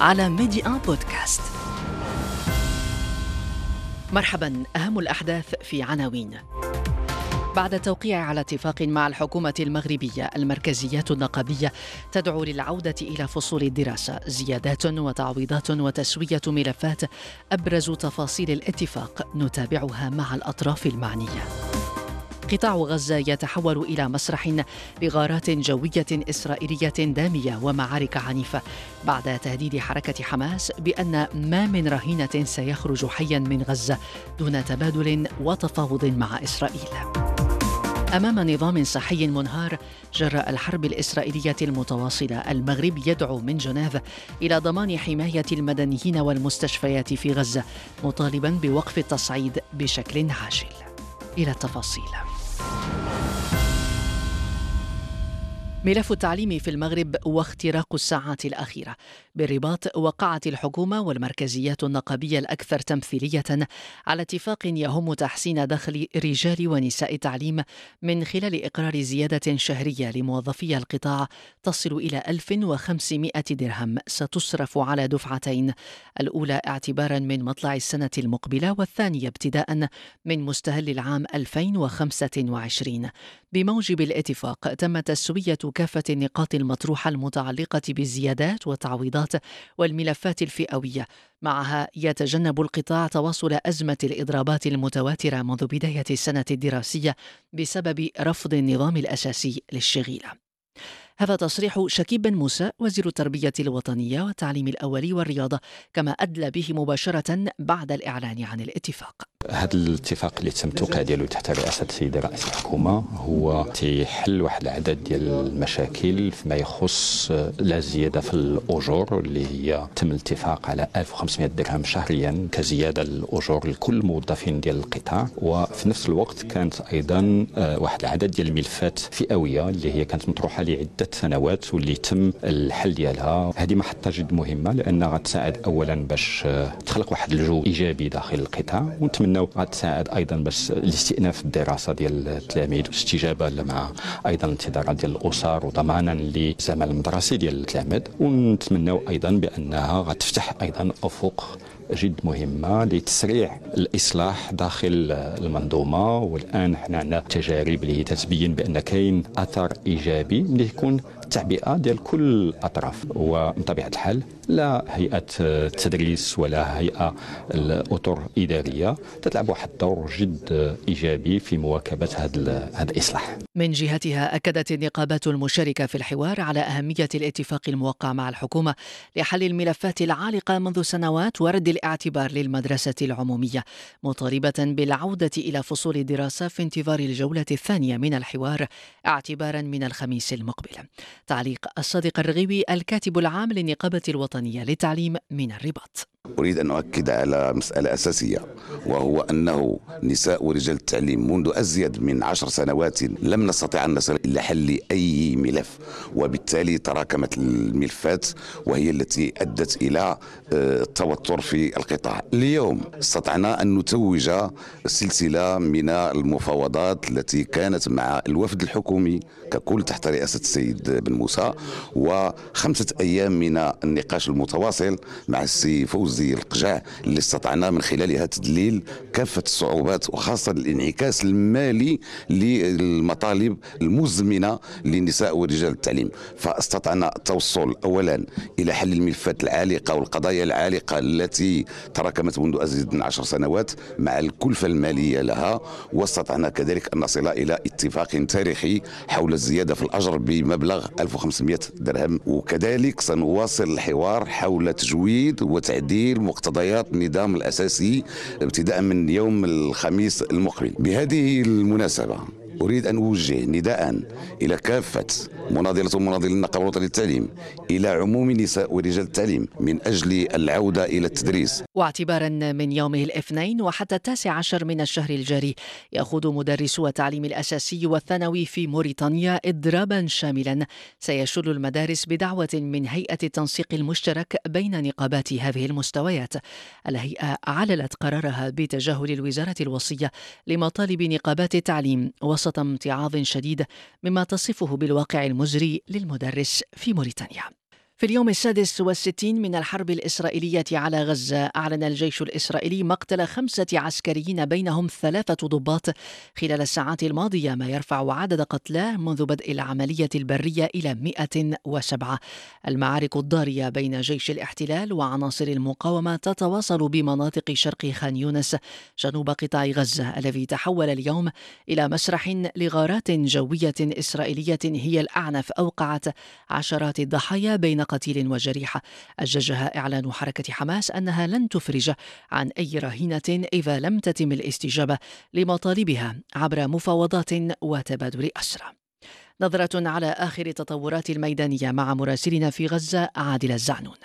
على ميدي ان بودكاست. مرحبا أهم الأحداث في عناوين. بعد التوقيع على اتفاق مع الحكومة المغربية المركزيات النقابية تدعو للعودة إلى فصول الدراسة. زيادات وتعويضات وتسوية ملفات أبرز تفاصيل الاتفاق نتابعها مع الأطراف المعنية. قطاع غزة يتحول إلى مسرح لغارات جوية إسرائيلية دامية ومعارك عنيفة بعد تهديد حركة حماس بأن ما من رهينة سيخرج حيا من غزة دون تبادل وتفاوض مع إسرائيل. أمام نظام صحي منهار جراء الحرب الإسرائيلية المتواصلة. المغرب يدعو من جنيف إلى ضمان حماية المدنيين والمستشفيات في غزة مطالبا بوقف التصعيد بشكل عاجل. إلى التفاصيل. ملف التعليم في المغرب واختراق الساعات الأخيرة. بالرباط وقعت الحكومة والمركزيات النقابية الأكثر تمثيلية على اتفاق يهم تحسين دخل رجال ونساء التعليم من خلال إقرار زيادة شهرية لموظفي القطاع تصل إلى 1500 درهم ستصرف على دفعتين. الأولى اعتبارا من مطلع السنة المقبلة والثانية ابتداء من مستهل العام 2025 بموجب الاتفاق تم تسوية كافة النقاط المطروحة المتعلقة بالزيادات والتعويضات والملفات الفئوية. معها يتجنب القطاع تواصل أزمة الإضرابات المتواترة منذ بداية السنة الدراسية بسبب رفض النظام الأساسي للشغيلة. هذا تصريح شكيب بن موسى وزير التربية الوطنية والتعليم الأولي والرياضة كما أدلى به مباشرة بعد الإعلان عن الاتفاق. هذا الاتفاق اللي تم التوقيع ديالو تحت رئاسة السيد رئيس الحكومة هو تيحل واحد العدد ديال المشاكل فيما يخص لا زيادة في الأجور اللي هي تم الاتفاق على 1500 درهم شهريا كزيادة الاجور لكل الموظفين ديال القطاع. وفي نفس الوقت كانت أيضا واحد العدد ديال الملفات فئوية اللي هي كانت مطروحة لعدة سنوات واللي تم الحل ديالها. هذه محطة جد مهمة لأنها غتساعد اولا باش تخلق واحد الجو إيجابي داخل القطاع. ونتمنى غتساعد أيضا باش لاستئناف الدراسة ديال التلاميذ واستجابه مع أيضا الانتظارات ديال الأسر وضمانا للزمن المدرسي ديال التلاميذ. ونتمناو أيضا بأنها غتفتح أيضا أفق جد مهمة لتسريع الإصلاح داخل المنظومة. والآن حنا عندنا تجارب اللي تتبين بأن كاين أثر إيجابي ملي يكون التعبئة ديال كل الأطراف. ومن طبيعة الحال لا هيئة التدريس ولا هيئة الأطر الإدارية تلعب واحد الدور جد إيجابي في مواكبة هذا هذا الإصلاح. من جهتها أكدت النقابات المشاركة في الحوار على أهمية الاتفاق الموقع مع الحكومة لحل الملفات العالقة منذ سنوات ورد الاعتبار للمدرسة العمومية مطالبة بالعودة إلى فصول الدراسة في انتظار الجولة الثانية من الحوار اعتبارا من الخميس المقبل. تعليق الصادق الرغيوي الكاتب العام للنقابة الوطنية للتعليم من الرباط. أريد أن أؤكد على مسألة أساسية وهو أنه نساء ورجال التعليم منذ أزيد من عشر سنوات لم نستطع أن نصل إلى حل أي ملف وبالتالي تراكمت الملفات وهي التي أدت إلى التوتر في القطاع. اليوم استطعنا أن نتوج سلسلة من المفاوضات التي كانت مع الوفد الحكومي ككل تحت رئاسة السيد بن موسى وخمسة أيام من النقاش المتواصل مع السي فوزي القجع اللي استطعنا من خلالها تدليل كافة الصعوبات وخاصة الانعكاس المالي للمطالب المزمنة للنساء ورجال التعليم. فاستطعنا التوصل أولا إلى حل الملفات العالقة والقضايا العالقة التي تراكمت منذ أزيد من عشر سنوات مع الكلفة المالية لها واستطعنا كذلك أن نصل إلى اتفاق تاريخي حول الزيادة في الأجر بمبلغ 1500 درهم وكذلك سنواصل الحوار حول تجويد وتعديل مقتضيات النظام الأساسي ابتداء من يوم الخميس المقبل. بهذه المناسبة أريد أن أوجه نداء إلى كافة مناضلة ومناضلين النقابة الوطنية للتعليم إلى عموم نساء ورجال التعليم من أجل العودة إلى التدريس. واعتبارا من يومه الاثنين وحتى التاسع عشر من الشهر الجاري يخوض مدرسو التعليم الأساسي والثانوي في موريتانيا إضرابا شاملا. سيشل المدارس بدعوة من هيئة التنسيق المشترك بين نقابات هذه المستويات. الهيئة عللت قرارها بتجاهل الوزارة الوصية لمطالب نقابات التعليم وسط امتعاض شديد مما تصفه بالواقع المزري للمدرس في موريتانيا. في اليوم السادس والستين من الحرب الإسرائيلية على غزة أعلن الجيش الإسرائيلي مقتل خمسة عسكريين بينهم ثلاثة ضباط خلال الساعات الماضية ما يرفع عدد قتلاه منذ بدء العملية البرية إلى 107 المعارك الضارية بين جيش الاحتلال وعناصر المقاومة تتواصل بمناطق شرق خان يونس جنوب قطاع غزة الذي تحول اليوم إلى مسرح لغارات جوية إسرائيلية هي الأعنف أوقعت عشرات الضحايا بين قتيل وجريح أججها إعلان حركة حماس أنها لن تفرج عن أي رهينة إذا لم تتم الاستجابة لمطالبها عبر مفاوضات وتبادل أسرى. نظرة على آخر تطورات الميدانية مع مراسلنا في غزة عادل الزعنون.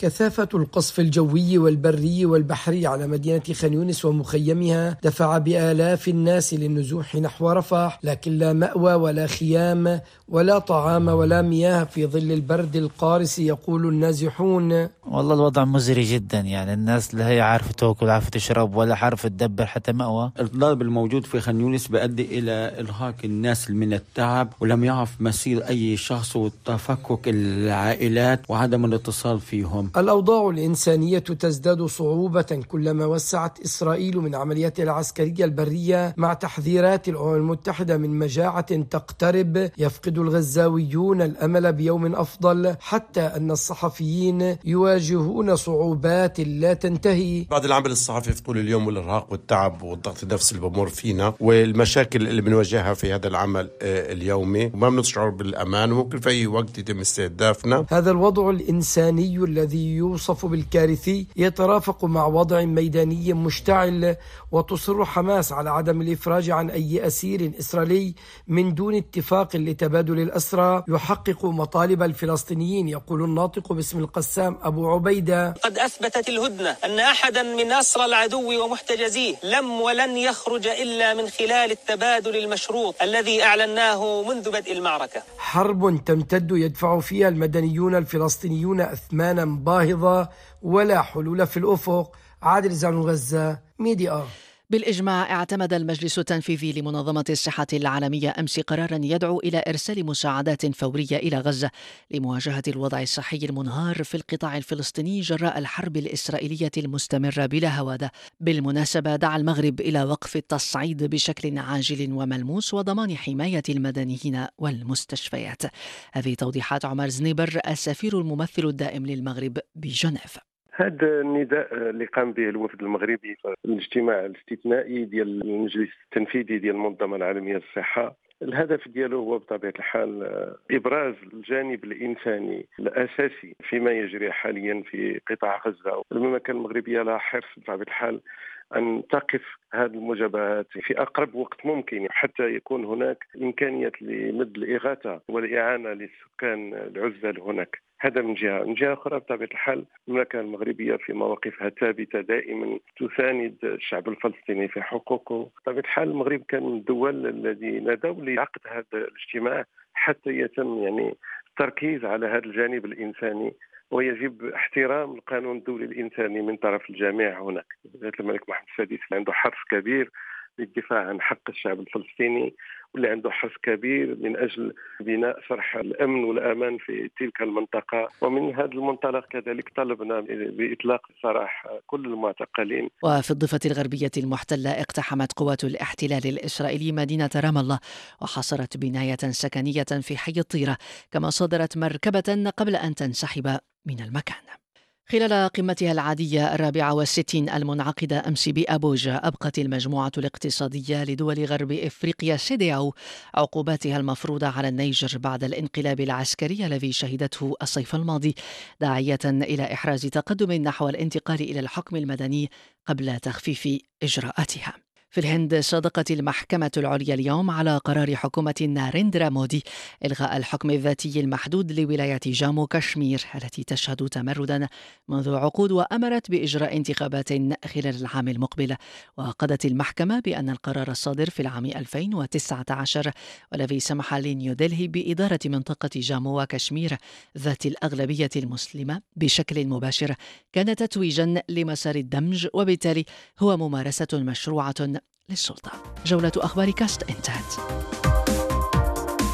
كثافة القصف الجوي والبري والبحري على مدينة خان يونس ومخيمها دفع بآلاف الناس للنزوح نحو رفح لكن لا مأوى ولا خيام ولا طعام ولا مياه في ظل البرد القارس يقول النازحون. والله الوضع مزري جدا يعني الناس لا هي عارفة تاكل عارفة تشرب ولا عارفة تدبر حتى مأوى الضرب الموجود في خان يونس بيؤدي إلى إرهاق الناس من التعب ولم يعرف مسير أي شخص وتفكك العائلات وعدم الاتصال فيهم. الأوضاع الإنسانية تزداد صعوبة كلما وسعت إسرائيل من عملياتها العسكرية البرية مع تحذيرات الأمم المتحدة من مجاعة تقترب يفقد الغزاويون الأمل بيوم أفضل حتى أن الصحفيين يواجهون صعوبات لا تنتهي. بعد العمل الصحفي في طول اليوم والإرهاق والتعب والضغط النفسي اللي بمر فينا والمشاكل اللي بنواجهها في هذا العمل آه، اليومي وما بنشعر بالأمان وممكن في أي وقت يتم استهدافنا. هذا الوضع الإنساني الذي يوصف بالكارثي يترافق مع وضع ميداني مشتعل وتصر حماس على عدم الإفراج عن أي أسير إسرائيلي من دون اتفاق لتبادل الأسرى يحقق مطالب الفلسطينيين يقول الناطق باسم القسام أبو عبيدة. قد أثبتت الهدنة أن أحدا من أسرى العدو ومحتجزيه لم ولن يخرج إلا من خلال التبادل المشروط الذي أعلناه منذ بدء المعركة. حرب تمتد يدفع فيها المدنيون الفلسطينيون أثمانا باهظة ولا حلول في الأفق. عادل زعلون غزة ميديا. بالإجماع اعتمد المجلس التنفيذي لمنظمة الصحة العالمية أمس قرارا يدعو إلى إرسال مساعدات فورية إلى غزة لمواجهة الوضع الصحي المنهار في القطاع الفلسطيني جراء الحرب الإسرائيلية المستمرة بلا هوادة. بالمناسبة دعا المغرب إلى وقف التصعيد بشكل عاجل وملموس وضمان حماية المدنيين والمستشفيات. هذه توضيحات عمر زنيبر السفير الممثل الدائم للمغرب بجنيف. هذا النداء اللي قام به الوفد المغربي في الاجتماع الاستثنائي ديال المجلس التنفيذي ديال المنظمة العالمية للصحة. الهدف ديالو هو بطبيعة الحال إبراز الجانب الإنساني الأساسي فيما يجري حاليا في قطاع غزة. المملكة المغربية لها حرص بطبيعة الحال أن تقف هذه المجابهات في أقرب وقت ممكن حتى يكون هناك إمكانية لمد الإغاثة والإعانة للسكان العزل هناك. هذا من جهة، من جهة أخرى بطبيعة الحال المملكه المغربية في مواقفها ثابتة دائما تساند الشعب الفلسطيني في حقوقه، بطبيعة الحال المغرب كان من الدول الذي نادوا لعقد هذا الاجتماع حتى يتم يعني التركيز على هذا الجانب الإنساني ويجب احترام القانون الدولي الإنساني من طرف الجميع هناك. الملك محمد السادس عنده حرص كبير للدفاع عن حق الشعب الفلسطيني واللي عنده حرص كبير من أجل بناء صرح الأمن والأمان في تلك المنطقة ومن هذا المنطلق كذلك طلبنا بإطلاق سراح كل المعتقلين. وفي الضفة الغربية المحتلة اقتحمت قوات الاحتلال الإسرائيلي مدينة رام الله وحصرت بناية سكنية في حي الطيرة كما صدرت مركبة قبل أن تنسحب من المكان. خلال قمتها العادية الرابعة والستين المنعقدة أمس بأبوجا أبقت المجموعة الاقتصادية لدول غرب إفريقيا سيدياو عقوباتها المفروضة على النيجر بعد الانقلاب العسكري الذي شهدته الصيف الماضي داعية إلى إحراز تقدم نحو الانتقال إلى الحكم المدني قبل تخفيف إجراءاتها في الهند صادقت المحكمة العليا اليوم على قرار حكومة ناريندرا مودي. إلغاء الحكم الذاتي المحدود لولاية جامو كشمير التي تشهد تمردا منذ عقود وأمرت بإجراء انتخابات خلال العام المقبل. وقضت المحكمة بأن القرار الصادر في العام 2019 والذي سمح لنيودلهي بإدارة منطقة جامو وكشمير ذات الأغلبية المسلمة بشكل مباشر. كان تتويجا لمسار الدمج وبالتالي هو ممارسة مشروعة للسلطة. جولة أخبار كاست انتهت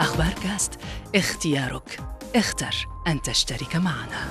أخبار كاست اختيارك. اختر أن تشترك معنا.